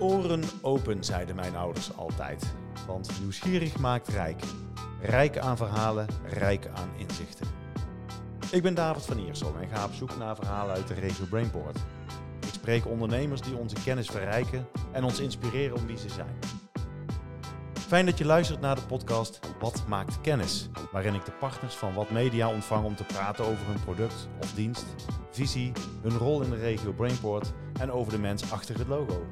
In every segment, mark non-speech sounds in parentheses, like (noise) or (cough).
Oren open, zeiden mijn ouders altijd. Want nieuwsgierig maakt rijk. Rijk aan verhalen, rijk aan inzichten. Ik ben David van Iersel en ga op zoek naar verhalen uit de regio Brainport. Ik spreek ondernemers die onze kennis verrijken en ons inspireren om wie ze zijn. Fijn dat je luistert naar de podcast Wat maakt kennis? Waarin ik de partners van Wat Media ontvang om te praten over hun product of dienst, visie, hun rol in de regio Brainport en over de mens achter het logo.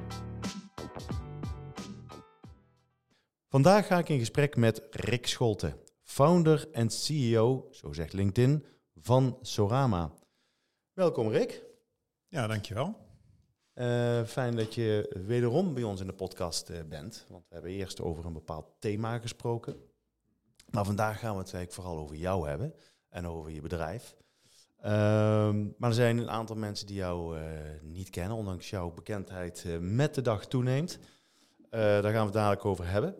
Vandaag ga ik in gesprek met Rick Scholte, founder en CEO, zo zegt LinkedIn, van Sorama. Welkom Rick. Ja, dankjewel. Uh, fijn dat je wederom bij ons in de podcast uh, bent. Want we hebben eerst over een bepaald thema gesproken. Maar vandaag gaan we het eigenlijk vooral over jou hebben en over je bedrijf. Uh, maar er zijn een aantal mensen die jou uh, niet kennen, ondanks jouw bekendheid met de dag toeneemt. Daar gaan we het dadelijk over hebben.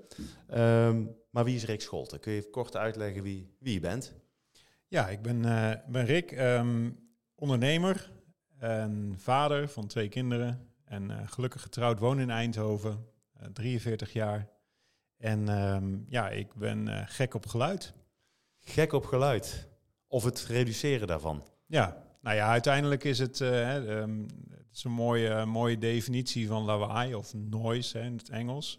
Ehm, maar wie is Rick Scholten? Kun je even kort uitleggen wie, wie je bent? Ja, ik ben, ben Rick, um, ondernemer, en vader van twee kinderen. En uh, gelukkig getrouwd, woon in Eindhoven, uh, 43 jaar. En um, ja, ik ben uh, gek op geluid. Gek op geluid? Of het reduceren daarvan? Ja, nou ja, uiteindelijk is het, um, het is een mooie, mooie definitie van lawaai of noise hè, in het Engels.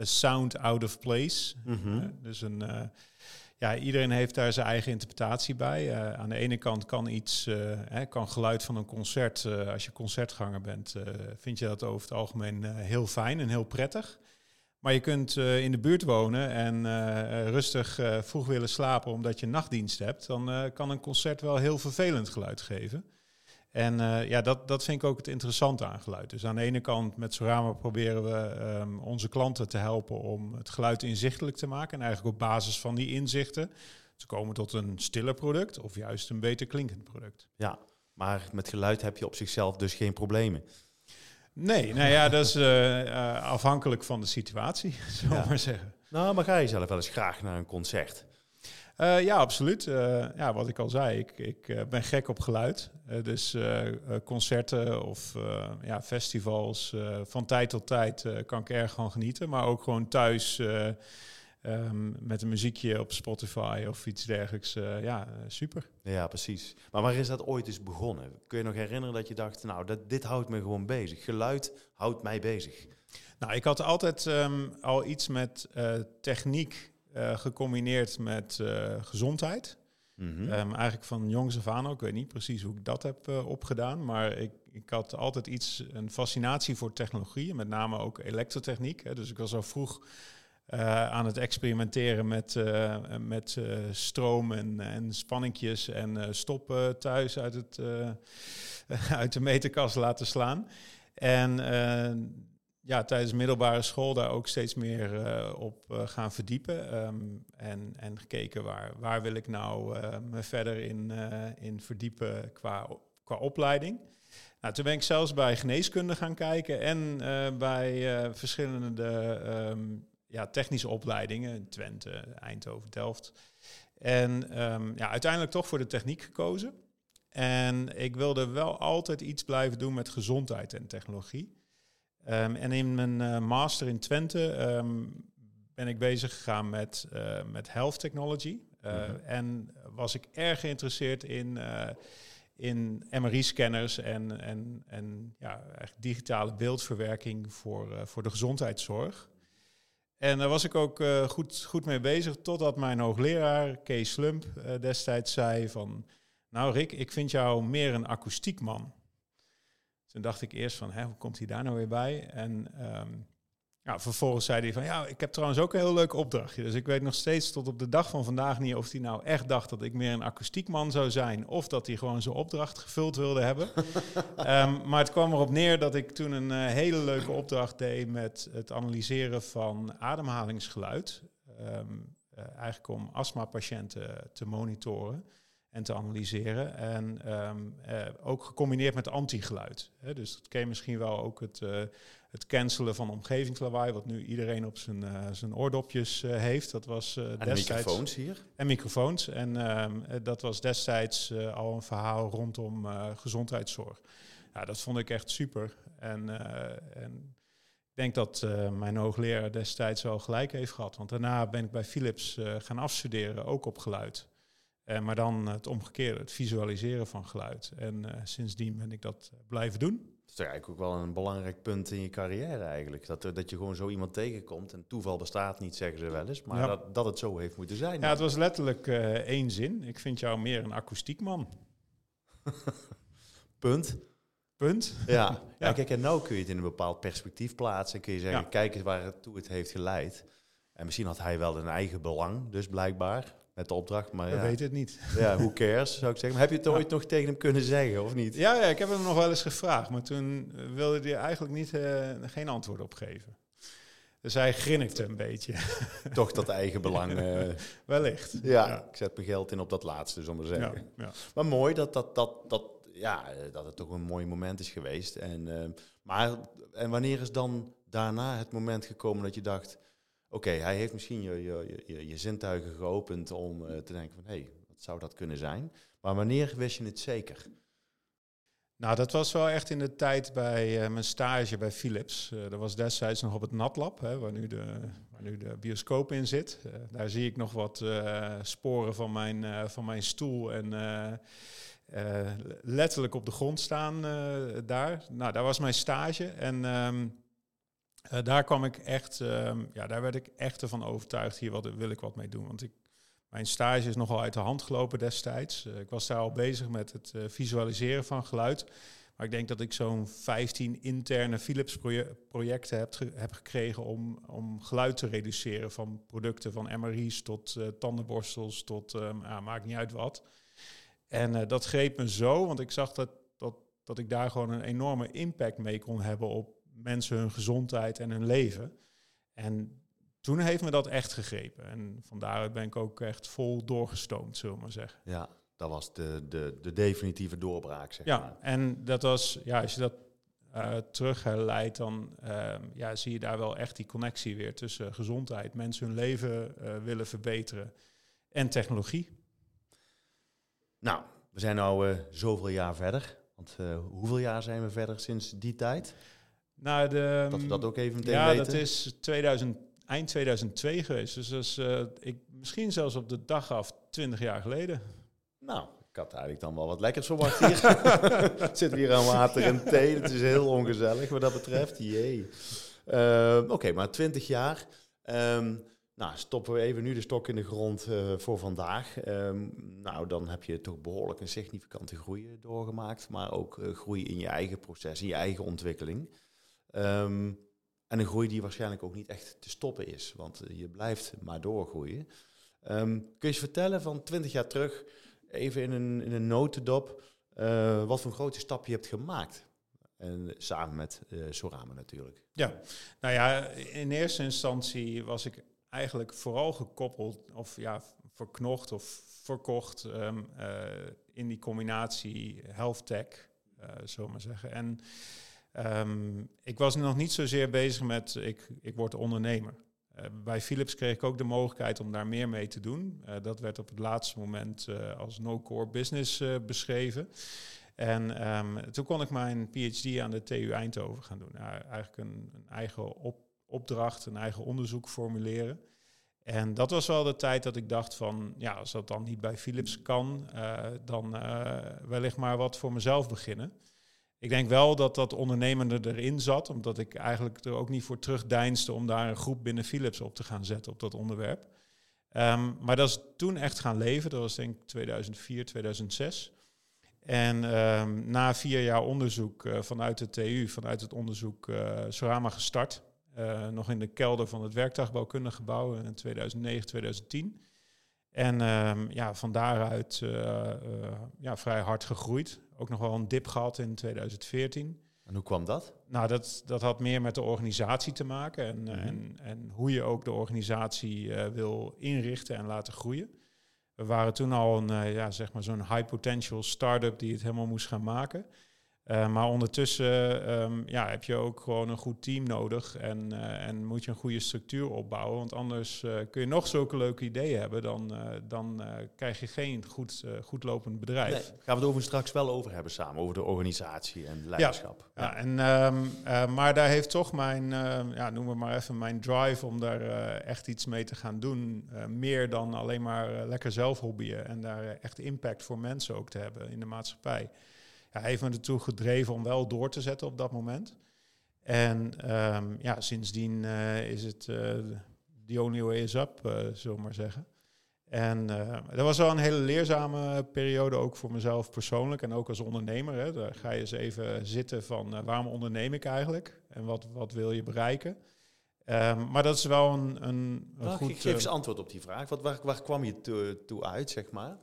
a sound out of place. Mm -hmm. dus een ja, iedereen heeft daar zijn eigen interpretatie bij. Uh, aan de ene kant kan iets, uh, hè, kan geluid van een concert, uh, als je concertganger bent, vind je dat over het algemeen heel fijn en heel prettig. Maar je kunt in de buurt wonen en rustig vroeg willen slapen omdat je nachtdienst hebt. Dan kan een concert wel heel vervelend geluid geven. En uh, ja, dat, dat vind ik ook het interessante aan geluid. Dus aan de ene kant met Sorama proberen we um, onze klanten te helpen om het geluid inzichtelijk te maken. En eigenlijk op basis van die inzichten te komen tot een stiller product of juist een beter klinkend product. Ja, maar met geluid heb je op zichzelf dus geen problemen. Nee, nou ja, (laughs) dat is uh, uh, afhankelijk van de situatie, (laughs) ja. maar zeggen. Nou, maar ga je zelf wel eens graag naar een concert? Uh, ja, absoluut. Uh, ja, wat ik al zei, ik, ik uh, ben gek op geluid. dus concerten of ja, festivals, van tijd tot tijd kan ik erg van genieten. Maar ook gewoon thuis um, met een muziekje op Spotify of iets dergelijks. ja, super. Ja, precies. Maar waar is dat ooit eens begonnen? Kun je nog herinneren dat je dacht, nou, dat, dit houdt me gewoon bezig. Geluid houdt mij bezig. Nou, ik had altijd um, al iets met techniek gecombineerd met uh, gezondheid. Mm -hmm. um, eigenlijk van jongs af aan ook. Ik weet niet precies hoe ik dat heb uh, opgedaan. Maar ik, ik had altijd iets, een fascinatie voor technologie. Met name ook elektrotechniek. Hè. Dus ik was al vroeg aan het experimenteren met, met stroom en, en spanningjes. En stoppen thuis uit, het, (laughs) uit de meterkast laten slaan. En ja, tijdens middelbare school daar ook steeds meer uh, op uh, gaan verdiepen. Um, en, en gekeken waar, waar wil ik nou uh, me verder in, in verdiepen qua, qua opleiding. Nou, toen ben ik zelfs bij geneeskunde gaan kijken en bij verschillende um, ja, technische opleidingen, Twente, Eindhoven, Delft. En um, ja, uiteindelijk toch voor de techniek gekozen. En ik wilde wel altijd iets blijven doen met gezondheid en technologie. Um, en in mijn uh, master in Twente um, ben ik bezig gegaan met, uh, met health technology. Uh, mm -hmm. En was ik erg geïnteresseerd in, in MRI-scanners en, en, en ja, digitale beeldverwerking voor, voor de gezondheidszorg. En daar was ik ook goed, goed mee bezig, totdat mijn hoogleraar Kees Slump destijds zei van... Nou Rick, ik vind jou meer een akoestiekman. Toen dacht ik eerst van, hè, hoe komt hij daar nou weer bij? En um, ja, vervolgens zei hij van, ja, ik heb trouwens ook een heel leuk opdrachtje. Dus ik weet nog steeds tot op de dag van vandaag niet of hij nou echt dacht dat ik meer een akoestiekman zou zijn. Of dat hij gewoon zijn opdracht gevuld wilde hebben. um, (laughs) maar het kwam erop neer dat ik toen een uh, hele leuke opdracht deed met het analyseren van ademhalingsgeluid. Um, uh, eigenlijk om astmapatiënten te monitoren en te analyseren. En um, uh, ook gecombineerd met anti-geluid. Dus dat ken je misschien wel ook het, uh, het cancelen van omgevingslawaai, wat nu iedereen op zijn, uh, zijn oordopjes heeft. Dat was en destijds. microfoons hier? En microfoons. En um, dat was destijds al een verhaal rondom gezondheidszorg. Ja, dat vond ik echt super. En, en ik denk dat mijn hoogleraar destijds wel gelijk heeft gehad. Want daarna ben ik bij Philips gaan afstuderen, ook op geluid. Maar dan het omgekeerde, het visualiseren van geluid. En sindsdien ben ik dat blijven doen is eigenlijk ook wel een belangrijk punt in je carrière eigenlijk. Dat, dat je gewoon zo iemand tegenkomt. En toeval bestaat niet, zeggen ze wel eens. Maar dat, dat het zo heeft moeten zijn. Ja, het was letterlijk uh, één zin. Ik vind jou meer een akoestiekman. (laughs) punt. Punt. Ja. ja. (laughs) kijk, en nou kun je het in een bepaald perspectief plaatsen. Kun je zeggen, kijk eens waar het toe het heeft geleid. En misschien had hij wel een eigen belang, dus blijkbaar met de opdracht. Maar We ja. weten het niet. Ja, hoe cares, zou ik zeggen. Maar heb je het ooit nog tegen hem kunnen zeggen, of niet? Ja, ja, ik heb hem nog wel eens gevraagd, maar toen wilde hij eigenlijk niet, uh, geen antwoord op geven. Dus hij grinnikte een beetje. Toch dat eigen belang. Uh, (laughs) Wellicht. Ja, ja, ik zet mijn geld in op dat laatste, zullen we zeggen. Ja, maar mooi dat, dat, dat, dat, ja, dat het toch een mooi moment is geweest. En, uh, maar en wanneer is dan daarna het moment gekomen dat je dacht Oké, hij heeft misschien je, je, je, je zintuigen geopend om uh, te denken van hé, hey, wat zou dat kunnen zijn? Maar wanneer wist je het zeker? Nou, dat was wel echt in de tijd bij uh, mijn stage bij Philips. Uh, dat was destijds nog op het NatLab, hè, waar, nu de, waar nu de bioscoop in zit. daar zie ik nog wat sporen van mijn, van mijn stoel en letterlijk op de grond staan daar. Nou, daar was mijn stage en... Um, uh, daar kwam ik echt, uh, ja, daar werd ik echt ervan overtuigd. Hier wat, wil ik wat mee doen. Want ik, mijn stage is nogal uit de hand gelopen destijds. Uh, ik was daar al bezig met het uh, visualiseren van geluid. Maar ik denk dat ik zo'n 15 interne Philips projecten heb, heb gekregen om, om geluid te reduceren. Van producten van MRI's tot tandenborstels tot, um, ja, maakt niet uit wat. En dat greep me zo, want ik zag dat, dat, dat ik daar gewoon een enorme impact mee kon hebben op mensen hun gezondheid en hun leven. En toen heeft me dat echt gegrepen. En van daaruit ben ik ook echt vol doorgestoomd, zullen we maar zeggen. Ja, dat was de, de, de definitieve doorbraak, zeg ja, en dat was, ja, als je dat uh, terugleidt, dan uh, ja, zie je daar wel echt die connectie weer tussen gezondheid, mensen hun leven uh, willen verbeteren en technologie. Nou, we zijn nu zoveel jaar verder. Want hoeveel jaar zijn we verder sinds die tijd? Nou, de, dat we dat ook even meteen ja, weten. dat is 2000, eind 2002 geweest. Dus dat is uh, ik, misschien zelfs op de dag af 20 jaar geleden. Nou, ik had eigenlijk dan wel wat lekkers verwacht hier. (laughs) Zit hier aan water en thee. Het is heel ongezellig wat dat betreft. Jee. Uh, Oké, okay, maar 20 jaar. Um, nou, stoppen we even nu de stok in de grond uh, voor vandaag. Um, nou, dan heb je toch behoorlijk een significante groei doorgemaakt. Maar ook groei in je eigen proces, in je eigen ontwikkeling. Um, en een groei die waarschijnlijk ook niet echt te stoppen is, want eh, je blijft maar doorgroeien. Um, kun je eens vertellen van 20 jaar terug, even in een, in een notendop, uh, wat voor grote stap je hebt gemaakt? En samen met uh, Sorama natuurlijk. Ja, nou ja, in eerste instantie was ik eigenlijk vooral gekoppeld, of ja, verknocht of verkocht uh, in die combinatie health tech, uh, maar zeggen. En Um, ik was nog niet zozeer bezig met ik, ik word ondernemer. Uh, bij Philips kreeg ik ook de mogelijkheid om daar meer mee te doen. Uh, dat werd op het laatste moment uh, als no-core business beschreven. En um, toen kon ik mijn PhD aan de TU Eindhoven gaan doen. Nou, eigenlijk een, een eigen op, opdracht, een eigen onderzoek formuleren. En dat was wel de tijd dat ik dacht van, ja, als dat dan niet bij Philips kan, dan wellicht maar wat voor mezelf beginnen. Ik denk wel dat dat ondernemende erin zat, omdat ik eigenlijk er ook niet voor terugdeinsde om daar een groep binnen Philips op te gaan zetten op dat onderwerp. Um, maar dat is toen echt gaan leven, dat was denk ik 2004, 2006. En um, na vier jaar onderzoek uh, vanuit de TU, vanuit het onderzoek uh, Sorama gestart. Uh, nog in de kelder van het werktuigbouwkundig gebouw in 2009, 2010. En um, ja, van daaruit ja, vrij hard gegroeid ook nog wel een dip gehad in 2014. En hoe kwam dat? Nou, dat, dat had meer met de organisatie te maken en, mm -hmm. en, en hoe je ook de organisatie uh, wil inrichten en laten groeien. We waren toen al een, uh, ja, zeg maar zo'n high potential start-up die het helemaal moest gaan maken. Uh, maar ondertussen um, ja, heb je ook gewoon een goed team nodig en, uh, en moet je een goede structuur opbouwen. Want anders uh, kun je nog zulke leuke ideeën hebben, dan, dan krijg je geen goed, goed lopend bedrijf. Nee, gaan we het over straks wel over hebben samen, over de organisatie en leiderschap. Ja, ja. en, um, maar daar heeft toch mijn, ja, noem het maar even, mijn drive om daar echt iets mee te gaan doen. meer dan alleen maar lekker zelf hobbyen en daar echt impact voor mensen ook te hebben in de maatschappij ja, heeft me ertoe gedreven om wel door te zetten op dat moment. En um, ja, sindsdien uh, is het uh, the only way is up, uh, zullen we maar zeggen. En dat was wel een hele leerzame periode, ook voor mezelf persoonlijk en ook als ondernemer. Hè. Daar ga je eens even zitten van waarom onderneem ik eigenlijk en wat, wat wil je bereiken. Um, maar dat is wel een, een, een goed... Geef eens antwoord op die vraag. Wat, waar, waar kwam je toe, toe uit, zeg maar?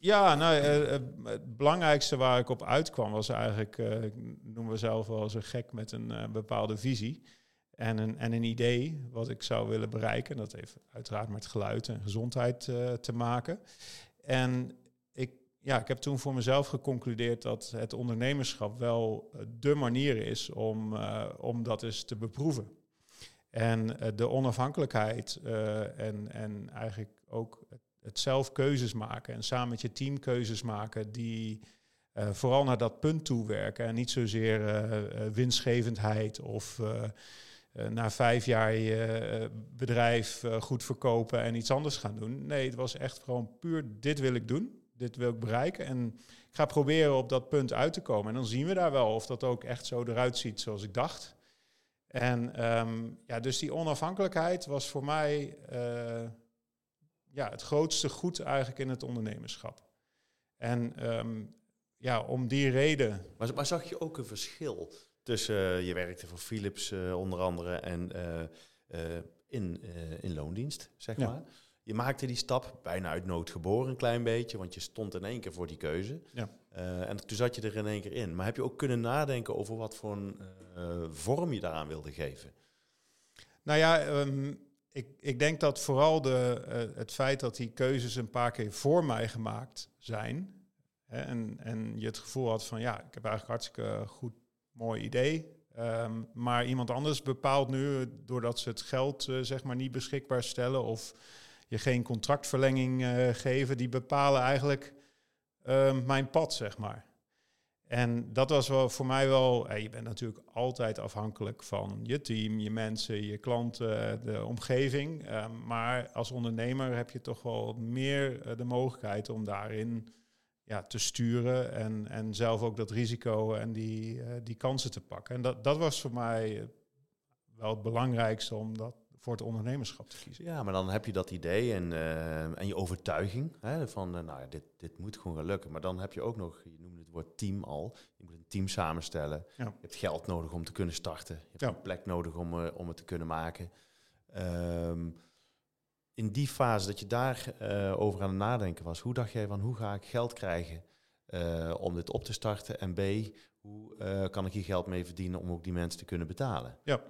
Ja, nou, uh, het belangrijkste waar ik op uitkwam was eigenlijk, ik noem mezelf wel eens een gek met een bepaalde visie en een, en een idee wat ik zou willen bereiken. Dat heeft uiteraard met geluid en gezondheid te maken. En ik, ja, ik heb toen voor mezelf geconcludeerd dat het ondernemerschap wel de manier is om, om dat eens te beproeven. En de onafhankelijkheid en, en eigenlijk ook het zelf keuzes maken en samen met je team keuzes maken die uh, vooral naar dat punt toe werken en niet zozeer uh, winstgevendheid of na vijf jaar je bedrijf goed verkopen en iets anders gaan doen. Nee, het was echt gewoon puur dit wil ik doen, dit wil ik bereiken en ik ga proberen op dat punt uit te komen. En dan zien we daar wel of dat ook echt zo eruit ziet zoals ik dacht. En um, ja, dus die onafhankelijkheid was voor mij ja, het grootste goed eigenlijk in het ondernemerschap. En ehm, ja, om die reden. Maar, maar, zag je ook een verschil tussen, uh, je werkte voor Philips uh, onder andere en uh, in, in loondienst, zeg maar. Je maakte die stap bijna uit nood geboren, een klein beetje, want je stond in één keer voor die keuze. Ja. en toen zat je er in één keer in. Maar heb je ook kunnen nadenken over wat voor een vorm je daaraan wilde geven? Nou ja, um, ik, ik denk dat vooral de, uh, het feit dat die keuzes een paar keer voor mij gemaakt zijn. Hè, en, en je het gevoel had van ja, ik heb eigenlijk hartstikke goed, mooi idee. Um, maar iemand anders bepaalt nu, doordat ze het geld uh, zeg maar niet beschikbaar stellen of je geen contractverlenging uh, geven, die bepalen eigenlijk uh, mijn pad, zeg maar. En dat was wel voor mij wel. je bent natuurlijk altijd afhankelijk van je team, je mensen, je klanten, de omgeving. Ehm, maar als ondernemer heb je toch wel meer eh, de mogelijkheid om daarin ja, te sturen en, en zelf ook dat risico en die, uh, die kansen te pakken. En dat, dat was voor mij wel het belangrijkste om dat voor het ondernemerschap te kiezen. Ja, maar dan heb je dat idee en, en je overtuiging hè, van, nou dit, dit moet gewoon gaan lukken. Maar dan heb je ook nog, je woord team al, je moet een team samenstellen. Ja. Je hebt geld nodig om te kunnen starten. Je hebt een plek nodig om, uh, om het te kunnen maken. Um, in die fase dat je daar over aan het nadenken was, hoe dacht jij van hoe ga ik geld krijgen om dit op te starten? En B, hoe uh, kan ik hier geld mee verdienen om ook die mensen te kunnen betalen? Ja,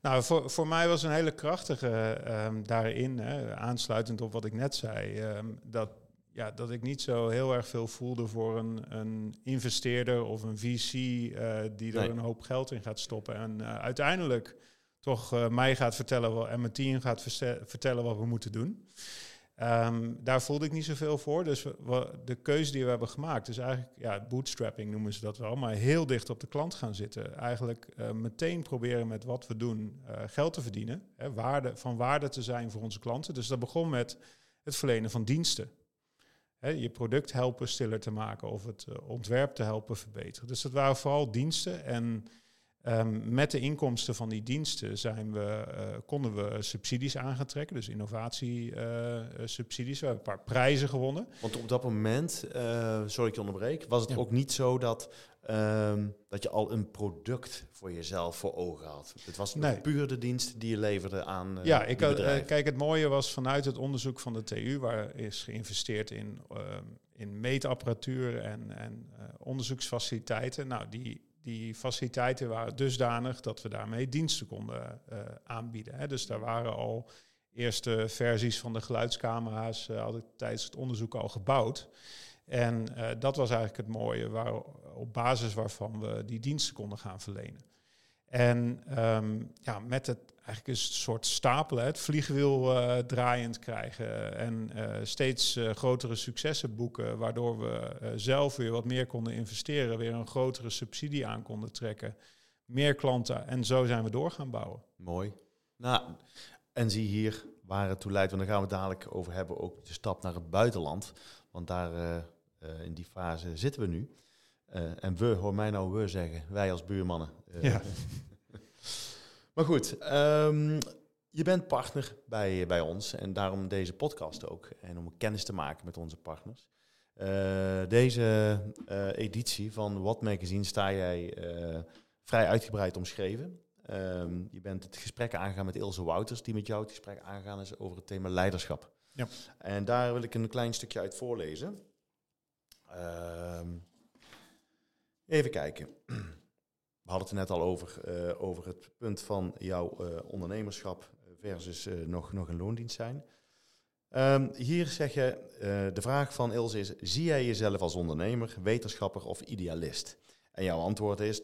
nou voor, voor mij was een hele krachtige um, daarin, hè, aansluitend op wat ik net zei, um, dat, ja, dat ik niet zo heel erg veel voelde voor een, een investeerder of een VC uh, eh, die er nee. een hoop geld in gaat stoppen. En uh, uiteindelijk toch mij gaat vertellen en mijn team gaat vertellen wat we moeten doen. Um, daar voelde ik niet zoveel voor. Dus we, de keuze die we hebben gemaakt is eigenlijk, ja, bootstrapping noemen ze dat wel, maar heel dicht op de klant gaan zitten. Eigenlijk uh, meteen proberen met wat we doen uh, geld te verdienen, hè, waarde, van waarde te zijn voor onze klanten. Dus dat begon met het verlenen van diensten. Hè, je product helpen stiller te maken of het uh, ontwerp te helpen verbeteren. Dus dat waren vooral diensten en Um, met de inkomsten van die diensten zijn we, uh, konden we subsidies aangetrekken, dus innovatiesubsidies. Uh, we hebben een paar prijzen gewonnen. Want op dat moment, uh, sorry ik je onderbreek, was het ja. ook niet zo dat, um, dat je al een product voor jezelf voor ogen had. Het was nee. puur de dienst die je leverde aan. ja, ik had, kijk, het mooie was vanuit het onderzoek van de TU, waar is geïnvesteerd in, in meetapparatuur en, en onderzoeksfaciliteiten. Nou, die die faciliteiten waren dusdanig dat we daarmee diensten konden uh, aanbieden. Hè. Dus daar waren al eerste versies van de geluidscamera's uh, tijdens het onderzoek al gebouwd. En dat was eigenlijk het mooie, waar, op basis waarvan we die diensten konden gaan verlenen. En ehm, ja, met het eigenlijk een soort stapelen, het vliegwiel uh, draaiend krijgen en uh, steeds uh, grotere successen boeken, waardoor we zelf weer wat meer konden investeren, weer een grotere subsidie aan konden trekken, meer klanten en zo zijn we door gaan bouwen. Mooi. Nou, en zie hier waar het toe leidt, want daar gaan we het dadelijk over hebben, ook de stap naar het buitenland, want daar in die fase zitten we nu. en we, hoor mij nou we zeggen, wij als buurmannen. ja. (laughs) Maar goed, ehm, je bent partner bij, bij ons en daarom deze podcast ook. En om kennis te maken met onze partners. Uh, deze uh, editie van What Magazine sta jij uh, vrij uitgebreid omschreven. Um, je bent het gesprek aangegaan met Ilse Wouters, die met jou het gesprek aangaan is over het thema leiderschap. Ja. En daar wil ik een klein stukje uit voorlezen. Um, even kijken. (clears throat) We hadden het er net al over, uh, over het punt van jouw uh, ondernemerschap versus uh, nog, nog een loondienst zijn. Um, hier zeg je, de vraag van Ilse is, zie jij jezelf als ondernemer, wetenschapper of idealist? En jouw antwoord is,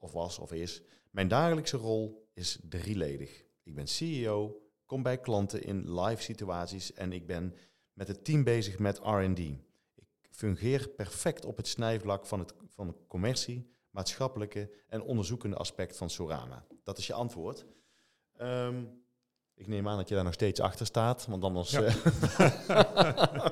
of was of is, mijn dagelijkse rol is drieledig. Ik ben CEO, kom bij klanten in live situaties en ik ben met het team bezig met R&D. Ik fungeer perfect op het snijvlak van, het, van de commercie, maatschappelijke en onderzoekende aspect van Sorama? Dat is je antwoord. Um, ik neem aan dat je daar nog steeds achter staat, want anders. Ja. Uh,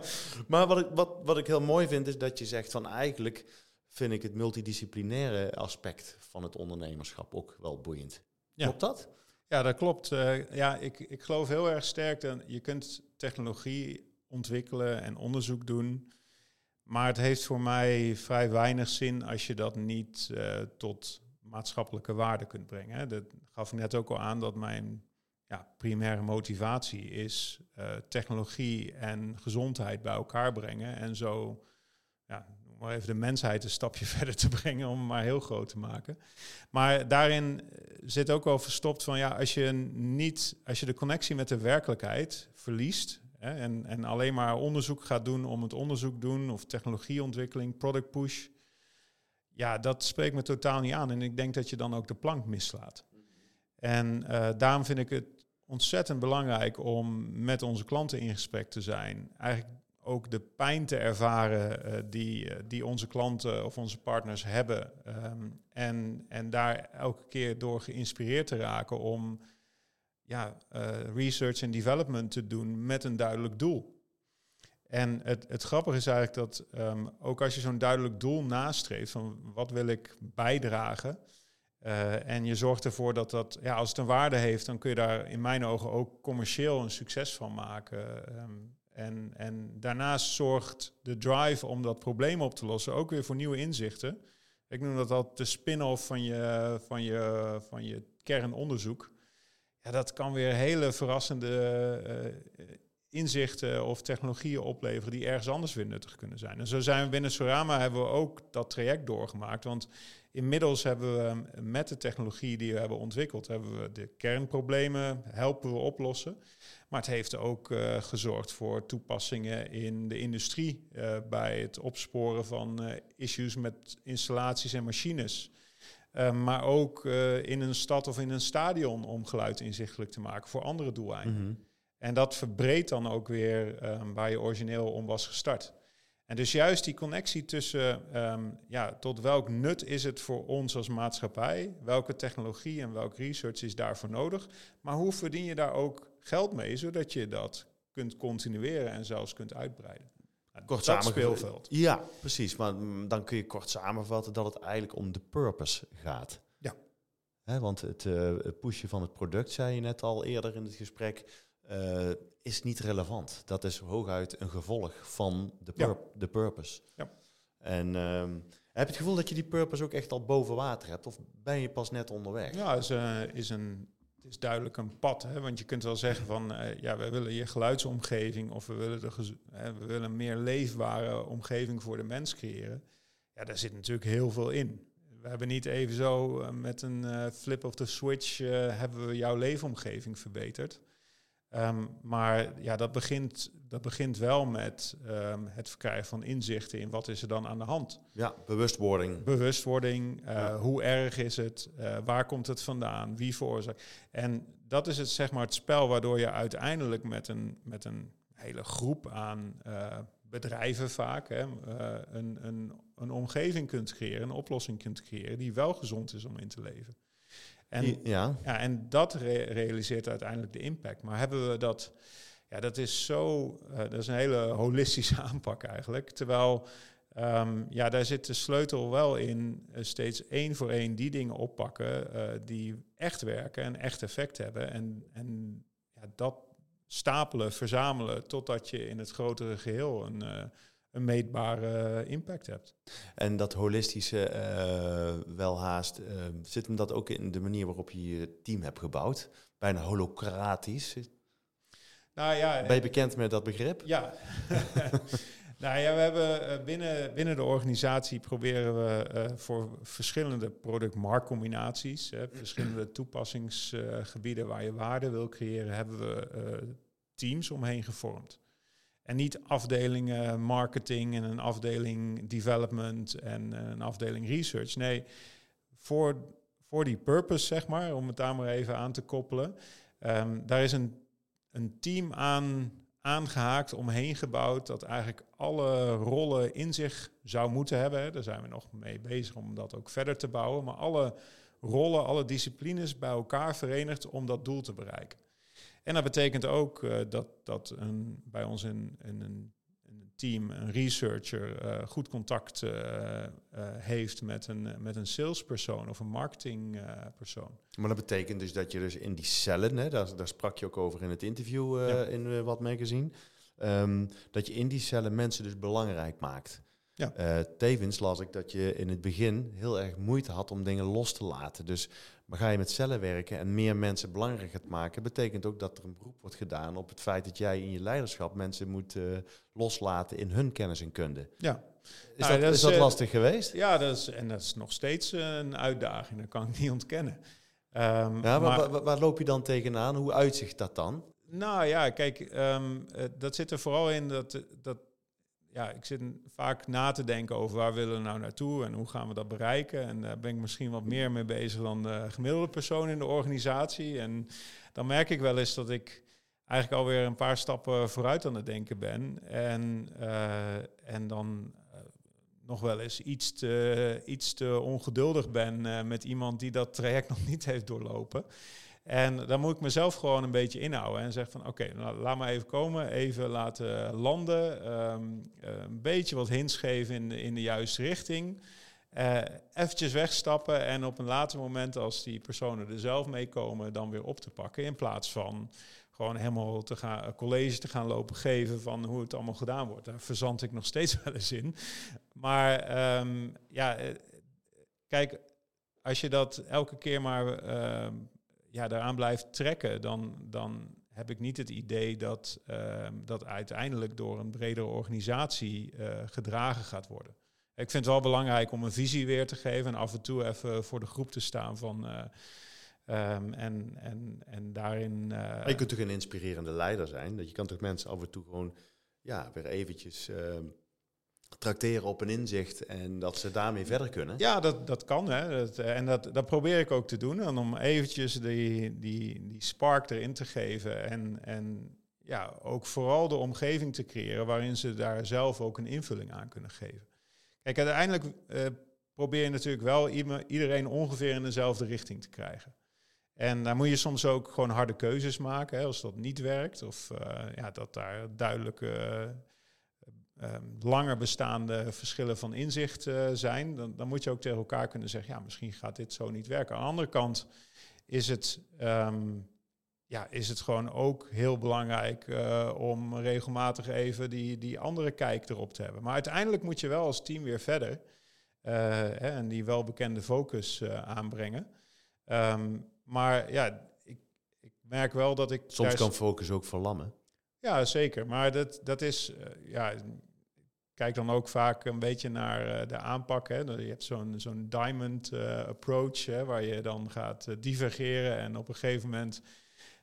(laughs) maar wat ik, wat, wat ik heel mooi vind, is dat je zegt van eigenlijk vind ik het multidisciplinaire aspect van het ondernemerschap ook wel boeiend. Ja. Klopt dat? Ja, dat klopt. Uh, ja, ik, ik geloof heel erg sterk dat je kunt technologie ontwikkelen en onderzoek doen. Maar het heeft voor mij vrij weinig zin als je dat niet uh, tot maatschappelijke waarde kunt brengen. Dat gaf ik net ook al aan dat mijn ja, primaire motivatie is uh, technologie en gezondheid bij elkaar brengen. En zo, ja, maar even de mensheid een stapje (laughs) verder te brengen om maar heel groot te maken. Maar daarin zit ook wel verstopt van ja, als je niet, als je de connectie met de werkelijkheid verliest, en, en alleen maar onderzoek gaat doen om het onderzoek doen, of technologieontwikkeling, product push. Ja, dat spreekt me totaal niet aan. En ik denk dat je dan ook de plank mislaat. En uh, daarom vind ik het ontzettend belangrijk om met onze klanten in gesprek te zijn. Eigenlijk ook de pijn te ervaren uh, die, uh, die onze klanten of onze partners hebben. Um, en, en daar elke keer door geïnspireerd te raken om ja, uh, research en development te doen met een duidelijk doel. En het, het grappige is eigenlijk dat um, ook als je zo'n duidelijk doel nastreeft van wat wil ik bijdragen, uh, en je zorgt ervoor dat dat, ja, als het een waarde heeft, dan kun je daar in mijn ogen ook commercieel een succes van maken. Um, en, en daarnaast zorgt de drive om dat probleem op te lossen ook weer voor nieuwe inzichten. Ik noem dat al de spin-off van je, van, je, van je kernonderzoek ja, dat kan weer hele verrassende uh, inzichten of technologieën opleveren die ergens anders weer nuttig kunnen zijn. En zo zijn we binnen Sorama hebben we ook dat traject doorgemaakt. Want inmiddels hebben we met de technologie die we hebben ontwikkeld, hebben we de kernproblemen helpen we oplossen. Maar het heeft ook gezorgd voor toepassingen in de industrie bij het opsporen van issues met installaties en machines. Uh, maar ook uh, in een stad of in een stadion om geluid inzichtelijk te maken voor andere doeleinden. Mm -hmm. En dat verbreedt dan ook weer um, waar je origineel om was gestart. En dus juist die connectie tussen, um, ja, tot welk nut is het voor ons als maatschappij? Welke technologie en welk research is daarvoor nodig? Maar hoe verdien je daar ook geld mee, zodat je dat kunt continueren en zelfs kunt uitbreiden? Kort dat speelveld. Ja, precies. Maar dan kun je kort samenvatten dat het eigenlijk om de purpose gaat. Ja. He, want het uh, pushen van het product, zei je net al eerder in het gesprek, uh, is niet relevant. Dat is hooguit een gevolg van de, pur ja. de purpose. Ja. En um, heb je het gevoel dat je die purpose ook echt al boven water hebt? Of ben je pas net onderweg? Ja, is, uh, is een is duidelijk een pad. Hè? Want je kunt wel zeggen van uh, ja, we willen je geluidsomgeving of we willen, de we willen een meer leefbare omgeving voor de mens creëren. Ja, daar zit natuurlijk heel veel in. We hebben niet even zo uh, met een uh, flip of the switch hebben we jouw leefomgeving verbeterd. Um, maar ja, dat begint dat begint wel met ehm, het verkrijgen van inzichten in wat is er dan aan de hand. Ja, bewustwording. Bewustwording, uh, hoe erg is het, uh, waar komt het vandaan, wie veroorzaakt. En dat is het, zeg maar, het spel waardoor je uiteindelijk met een, met een hele groep aan uh, bedrijven vaak hè, een, een, een omgeving kunt creëren, een oplossing kunt creëren die wel gezond is om in te leven. En, ja. Ja, en dat realiseert uiteindelijk de impact. Maar hebben we dat ja, dat is zo, uh, dat is een hele holistische (laughs) aanpak eigenlijk. Terwijl, um, ja, daar zit de sleutel wel in, uh, steeds één voor één die dingen oppakken uh, die echt werken en echt effect hebben. En, en ja, dat stapelen, verzamelen, totdat je in het grotere geheel een, een meetbare impact hebt. En dat holistische welhaast, zit hem dat ook in de manier waarop je je team hebt gebouwd? Bijna holocratisch? Nou, ja, ben je bekend met dat begrip? Ja. (laughs) nou ja, we hebben eh, binnen, binnen de organisatie proberen we uh, voor verschillende product-marktcombinaties, verschillende toepassingsgebieden waar je waarde wil creëren, hebben we uh, teams omheen gevormd. En niet afdelingen marketing en een afdeling development en een afdeling research. Nee, voor, voor die purpose, zeg maar, om het daar maar even aan te koppelen. Um, daar is een een team aan, aangehaakt, omheen gebouwd, dat eigenlijk alle rollen in zich zou moeten hebben. Daar zijn we nog mee bezig om dat ook verder te bouwen. Maar alle rollen, alle disciplines bij elkaar verenigd om dat doel te bereiken. En dat betekent ook uh, dat, dat een, bij ons in, in een team, een researcher, uh, goed contact uh, uh, heeft met een, met een salespersoon of een marketingpersoon. maar dat betekent dus dat je dus in die cellen, hè, daar, daar sprak je ook over in het interview ja. in wat magazine, um, dat je in die cellen mensen dus belangrijk maakt. Ja. Tevens las ik dat je in het begin heel erg moeite had om dingen los te laten. Dus maar ga je met cellen werken en meer mensen belangrijk gaat maken, betekent ook dat er een beroep wordt gedaan op het feit dat jij in je leiderschap mensen moet uh, loslaten in hun kennis en kunde. Ja. Is, nou, dat, dat, is dat uh, lastig geweest? Ja, dat is, en dat is nog steeds een uitdaging, dat kan ik niet ontkennen. Um, ja, maar, waar, waar, loop je dan tegenaan? Hoe uitzicht dat dan? Nou ja, kijk, um, dat zit er vooral in dat, dat ja, ik zit vaak na te denken over waar willen we nou naartoe en hoe gaan we dat bereiken. En daar ben ik misschien wat meer mee bezig dan de gemiddelde persoon in de organisatie. En dan merk ik wel eens dat ik eigenlijk alweer een paar stappen vooruit aan het denken ben. En, uh, en dan uh, nog wel eens iets te, iets te ongeduldig ben uh, met iemand die dat traject (laughs) nog niet heeft doorlopen. En dan moet ik mezelf gewoon een beetje inhouden en zeggen van oké, nou, laat maar even komen, even laten landen, um, een beetje wat hints geven in in de juiste richting. Uh, eventjes wegstappen en op een later moment, als die personen er zelf mee komen, dan weer op te pakken. In plaats van gewoon helemaal te gaan, college te gaan lopen geven van hoe het allemaal gedaan wordt. Daar verzand ik nog steeds (laughs) wel eens in. Maar um, ja, kijk, als je dat elke keer maar uh, ja, daaraan blijft trekken, dan, dan heb ik niet het idee dat uh, dat uiteindelijk door een bredere organisatie uh, gedragen gaat worden. Ik vind het wel belangrijk om een visie weer te geven en af en toe even voor de groep te staan van. Uh, um, en, en, en daarin. je kunt toch een inspirerende leider zijn? Dat je kan toch mensen af en toe gewoon ja, weer eventjes tracteren op een inzicht en dat ze daarmee verder kunnen. Ja, dat, dat kan. Hè. Dat, en dat, dat probeer ik ook te doen. En om eventjes die, die, die spark erin te geven. En, en ja, ook vooral de omgeving te creëren waarin ze daar zelf ook een invulling aan kunnen geven. Kijk, uiteindelijk uh, probeer je natuurlijk wel iedereen ongeveer in dezelfde richting te krijgen. En daar moet je soms ook gewoon harde keuzes maken hè, als dat niet werkt. Of uh, ja, dat daar duidelijke um, langer bestaande verschillen van inzicht uh, zijn, dan, dan, moet je ook tegen elkaar kunnen zeggen, ja, misschien gaat dit zo niet werken. Aan de andere kant is het, um, ja, is het gewoon ook heel belangrijk uh, om regelmatig even die, die andere kijk erop te hebben. Maar uiteindelijk moet je wel als team weer verder uh, hè, en die welbekende focus aanbrengen. Um, maar ja, ik, ik merk wel dat ik. Soms kan focus ook verlammen. Ja, zeker. Maar dat, dat is, ja, kijk dan ook vaak een beetje naar uh, de aanpak. Hè. Je hebt zo'n zo'n diamond uh, approach, hè, waar je dan gaat uh, divergeren. En op een gegeven moment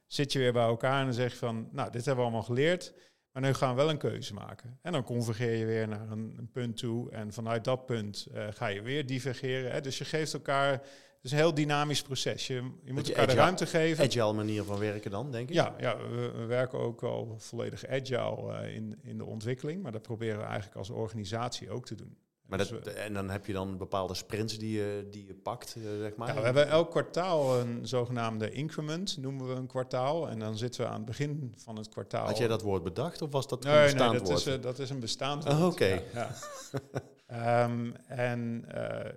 zit je weer bij elkaar en dan zeg je van, nou, dit hebben we allemaal geleerd. Maar nu gaan we wel een keuze maken. En dan convergeer je weer naar een, punt toe. En vanuit dat punt ga je weer divergeren. Hè. Dus je geeft elkaar. Het is een heel dynamisch proces. Je, je moet elkaar de ruimte geven. Agile manier van werken dan, denk ik? Ja, ja we, we werken ook al volledig agile uh, in, in de ontwikkeling. Maar dat proberen we eigenlijk als organisatie ook te doen. Maar dat, dus en dan heb je dan bepaalde sprints die je, die je pakt, uh, zeg maar? Ja, we hebben elk kwartaal een zogenaamde increment, noemen we een kwartaal. En dan zitten we aan het begin van het kwartaal... Had jij dat woord bedacht of was dat nee, een bestaand nee, dat woord? Is, uh, dat is een bestaand oh, woord. Oké. Ja, ja. (laughs) um, en uh,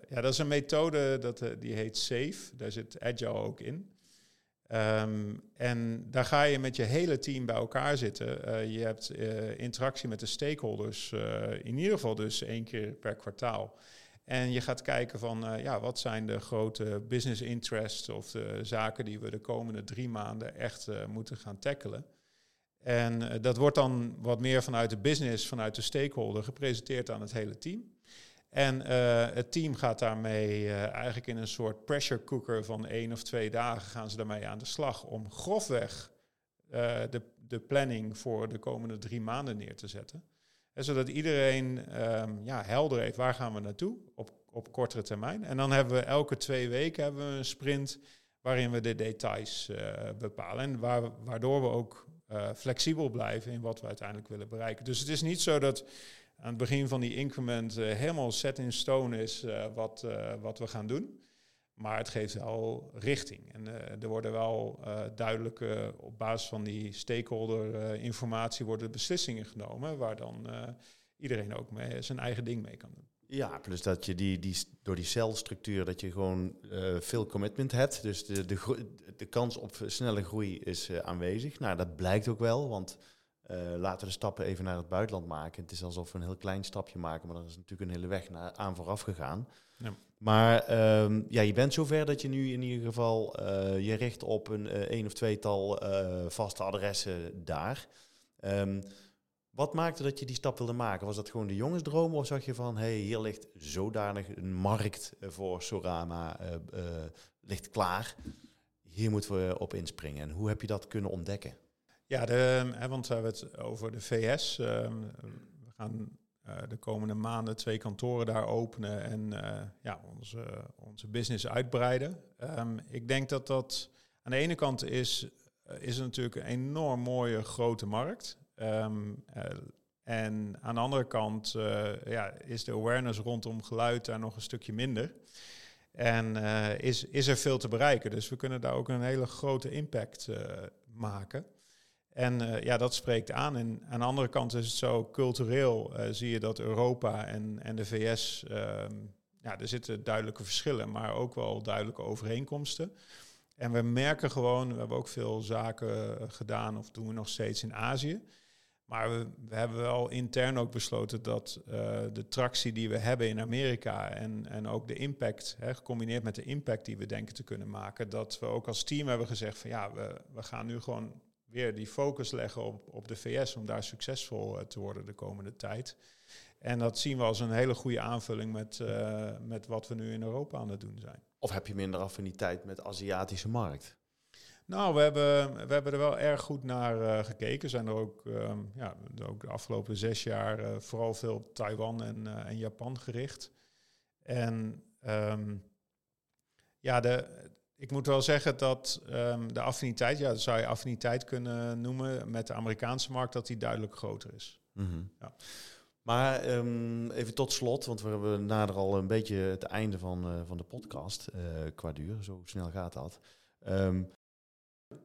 ja, dat is een methode, dat, die heet SAFE. Daar zit Agile ook in. Um, en daar ga je met je hele team bij elkaar zitten. Uh, je hebt interactie met de stakeholders, in ieder geval dus één keer per kwartaal. En je gaat kijken van, ja, wat zijn de grote business interests of de zaken die we de komende drie maanden echt moeten gaan tackelen. En dat wordt dan wat meer vanuit de business, vanuit de stakeholder gepresenteerd aan het hele team. En uh, het team gaat daarmee uh, eigenlijk in een soort pressure cooker van één of twee dagen gaan ze daarmee aan de slag om grofweg de, de planning voor de komende drie maanden neer te zetten. En zodat iedereen um, ja, helder heeft waar gaan we naartoe op, op kortere termijn. En dan hebben we elke twee weken hebben we een sprint waarin we de details bepalen. En waar, waardoor we ook flexibel blijven in wat we uiteindelijk willen bereiken. Dus het is niet zo dat aan het begin van die increment uh, helemaal set in stone is uh, wat, wat we gaan doen. Maar het geeft wel richting. En er worden wel duidelijk op basis van die stakeholder informatie worden beslissingen genomen waar dan iedereen ook mee zijn eigen ding mee kan doen. Ja, plus dat je die, die, door die celstructuur dat je gewoon veel commitment hebt. Dus de, de, de kans op snelle groei is aanwezig. Nou, dat blijkt ook wel, want uh, laten we de stappen even naar het buitenland maken. Het is alsof we een heel klein stapje maken, maar er is natuurlijk een hele weg naar, aan vooraf gegaan. Ja. Maar um, ja, je bent zover dat je nu in ieder geval je richt op een één of tweetal vaste adressen daar. Um, wat maakte dat je die stap wilde maken? Was dat gewoon de jongensdroom of zag je van, hé, hey, hier ligt zodanig een markt voor Sorama, ligt klaar. Hier moeten we op inspringen. En hoe heb je dat kunnen ontdekken? Ja, de, hè, want we hebben het over de VS. Uh, we gaan de komende maanden twee kantoren daar openen en ja, onze, onze business uitbreiden. Um, ik denk dat dat aan de ene kant is, is natuurlijk een enorm mooie grote markt. Um, en aan de andere kant ja, is de awareness rondom geluid daar nog een stukje minder. En is, is er veel te bereiken. Dus we kunnen daar ook een hele grote impact maken. En ja, dat spreekt aan. En aan de andere kant is het zo, cultureel zie je dat Europa en, en de VS, uh, ja, er zitten duidelijke verschillen, maar ook wel duidelijke overeenkomsten. En we merken gewoon, we hebben ook veel zaken gedaan, of doen we nog steeds in Azië. Maar we, hebben wel intern ook besloten dat uh, de tractie die we hebben in Amerika en, en ook de impact, hè, gecombineerd met de impact die we denken te kunnen maken, dat we ook als team hebben gezegd van ja, we, we gaan nu gewoon weer die focus leggen op, op de VS om daar succesvol uh, te worden de komende tijd. En dat zien we als een hele goede aanvulling met, uh, met wat we nu in Europa aan het doen zijn. Of heb je minder affiniteit met de Aziatische markt? Nou, we hebben, we hebben er wel erg goed naar uh, gekeken. Zijn er ook, um, ja, ook de afgelopen zes jaar uh, vooral veel op Taiwan en, uh, en Japan gericht. En um, ja, de, ik moet wel zeggen dat um, de affiniteit, ja, dat zou je affiniteit kunnen noemen met de Amerikaanse markt, dat die duidelijk groter is. -hmm. ja. Maar um, even tot slot, want we hebben nader al een beetje het einde van, uh, van de podcast uh, qua duur. Zo snel gaat dat. Um,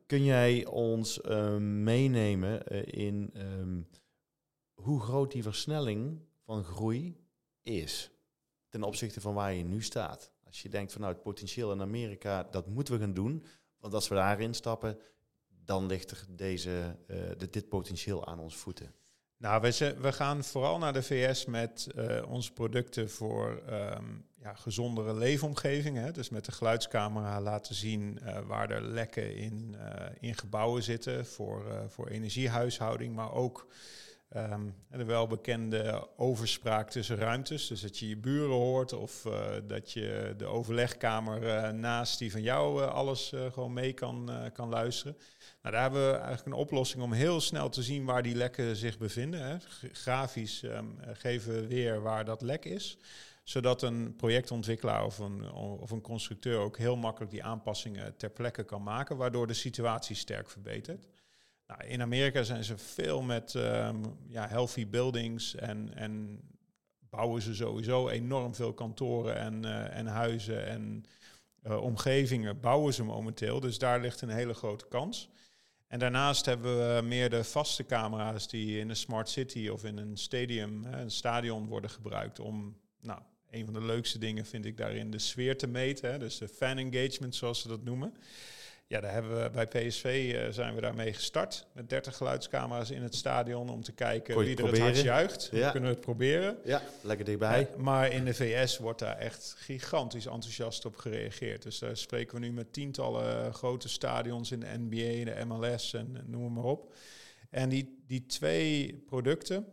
kun jij ons uh, meenemen uh, in hoe groot die versnelling van groei is ten opzichte van waar je nu staat? Als je denkt van nou, het potentieel in Amerika, dat moeten we gaan doen. Want als we daarin stappen, dan ligt er deze, de, dit potentieel aan ons voeten. Nou, we, we gaan vooral naar de VS met uh, onze producten voor um, ja, gezondere leefomgevingen. Dus met de geluidscamera laten zien uh, waar er lekken in, in gebouwen zitten voor, voor energiehuishouding, maar ook Um, de welbekende overspraak tussen ruimtes. Dus dat je je buren hoort of uh, dat je de overlegkamer uh, naast die van jou uh, alles gewoon mee kan, kan luisteren. Nou, daar hebben we eigenlijk een oplossing om heel snel te zien waar die lekken zich bevinden. Hè. Grafisch um, geven we weer waar dat lek is zodat een projectontwikkelaar of een, of een constructeur ook heel makkelijk die aanpassingen ter plekke kan maken, waardoor de situatie sterk verbetert. Nou, in Amerika zijn ze veel met um, ja, healthy buildings en, en bouwen ze sowieso enorm veel kantoren en, uh, en huizen en uh, omgevingen bouwen ze momenteel. Dus daar ligt een hele grote kans. En daarnaast hebben we meer de vaste camera's die in een smart city of in een stadium, een stadion worden gebruikt om nou, een van de leukste dingen vind ik daarin de sfeer te meten. Hè, dus de fan engagement, zoals ze dat noemen. Ja, daar hebben we bij PSV uh, zijn we daarmee gestart. Met 30 geluidscamera's in het stadion om te kijken wie er het hardst juicht. Ja. kunnen we het proberen. Ja, lekker dichtbij. Uh, maar in de VS wordt daar echt gigantisch enthousiast op gereageerd. Dus daar spreken we nu met tientallen grote stadions in de NBA, de MLS en noem maar op. En die, die twee producten,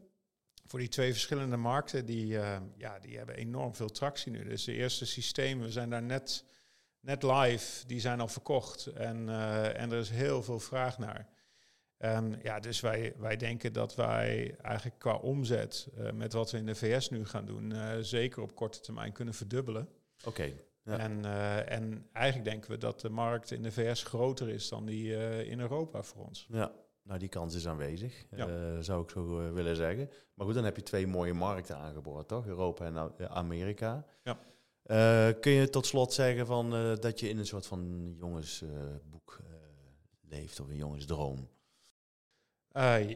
voor die twee verschillende markten, die, uh, ja, die hebben enorm veel tractie nu. Dus de eerste systemen, we zijn daar net, net live, die zijn al verkocht. En, uh, en er is heel veel vraag naar. Um, ja, dus wij, wij denken dat wij eigenlijk qua omzet uh, met wat we in de VS nu gaan doen, zeker op korte termijn kunnen verdubbelen. Oké. ja. en, en eigenlijk denken we dat de markt in de VS groter is dan die in Europa voor ons. Ja, nou, die kans is aanwezig, ja. zou ik zo willen zeggen. Maar goed, dan heb je twee mooie markten aangeboord, toch? Europa en Amerika. Ja. Kun je tot slot zeggen van, dat je in een soort van jongensboek leeft of een jongensdroom?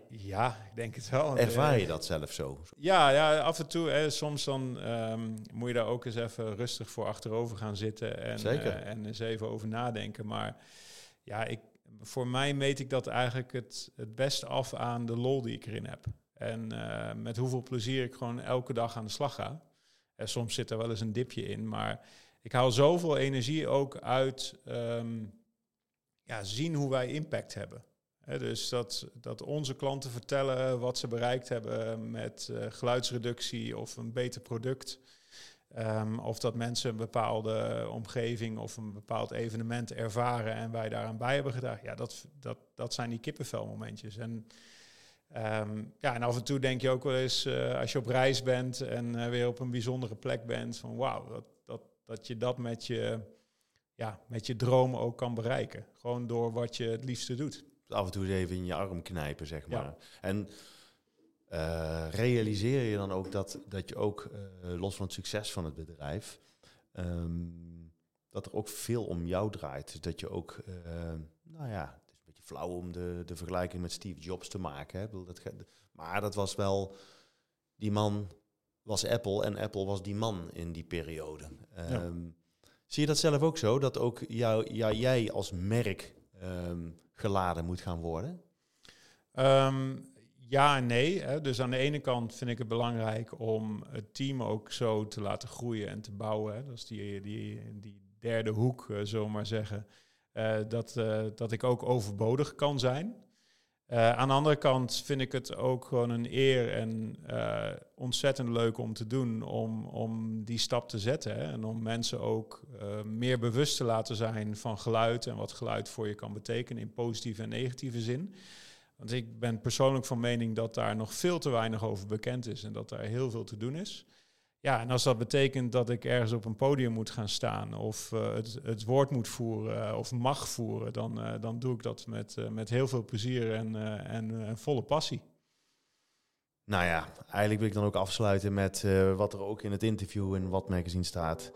ja, ik denk het wel. Ervaar je dat zelf zo? Ja, ja af en toe. Hè, soms dan um, moet je daar ook eens even rustig voor achterover gaan zitten en, en eens even over nadenken. Maar ja, ik, voor mij meet ik dat eigenlijk het, het beste af aan de lol die ik erin heb. En met hoeveel plezier ik gewoon elke dag aan de slag ga. En soms zit er wel eens een dipje in, maar ik haal zoveel energie ook uit um, ja, zien hoe wij impact hebben. He, dus dat, dat onze klanten vertellen wat ze bereikt hebben met uh, geluidsreductie of een beter product. Um, of dat mensen een bepaalde omgeving of een bepaald evenement ervaren en wij daaraan bij hebben gedragen. Ja, dat, dat, dat zijn die kippenvelmomentjes. En, um, ja, en af en toe denk je ook wel eens, uh, als je op reis bent en uh, weer op een bijzondere plek bent, van wauw, dat, dat, dat je dat met je, ja, met je droom ook kan bereiken. Gewoon door wat je het liefste doet. Af en toe even in je arm knijpen, zeg maar. Ja. En uh, realiseer je dan ook dat, dat je ook, los van het succes van het bedrijf, um, dat er ook veel om jou draait. Dus dat je ook, nou ja, flauw om de, de vergelijking met Steve Jobs te maken. Hè. Dat, maar dat was wel, die man was Apple en Apple was die man in die periode. Ja. Um, zie je dat zelf ook zo, dat ook jou, jij als merk um, geladen moet gaan worden? Um, ja en nee. Hè. Dus aan de ene kant vind ik het belangrijk om het team ook zo te laten groeien en te bouwen. Hè. Dat is die, die, die derde hoek, uh, zullen we maar zeggen. Uh, dat, uh, dat ik ook overbodig kan zijn. aan de andere kant vind ik het ook gewoon een eer en ontzettend leuk om te doen om, om die stap te zetten. Hè. En om mensen ook meer bewust te laten zijn van geluid en wat geluid voor je kan betekenen in positieve en negatieve zin. Want ik ben persoonlijk van mening dat daar nog veel te weinig over bekend is en dat daar heel veel te doen is. Ja, en als dat betekent dat ik ergens op een podium moet gaan staan of uh, het, het, woord moet voeren uh, of mag voeren, dan, uh, dan doe ik dat met, met heel veel plezier en, en, volle passie. Nou ja, eigenlijk wil ik dan ook afsluiten met wat er ook in het interview in Wat Magazine staat.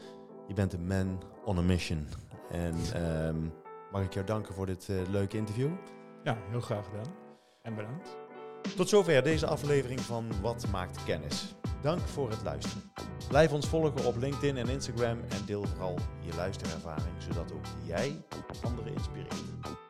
Je bent een man on a mission. En um, mag ik jou danken voor dit leuke interview? Ja, heel graag gedaan en bedankt. Tot zover deze aflevering van Wat maakt kennis. Dank voor het luisteren. Blijf ons volgen op LinkedIn en Instagram en deel vooral je luisterervaring, zodat ook jij anderen inspireert.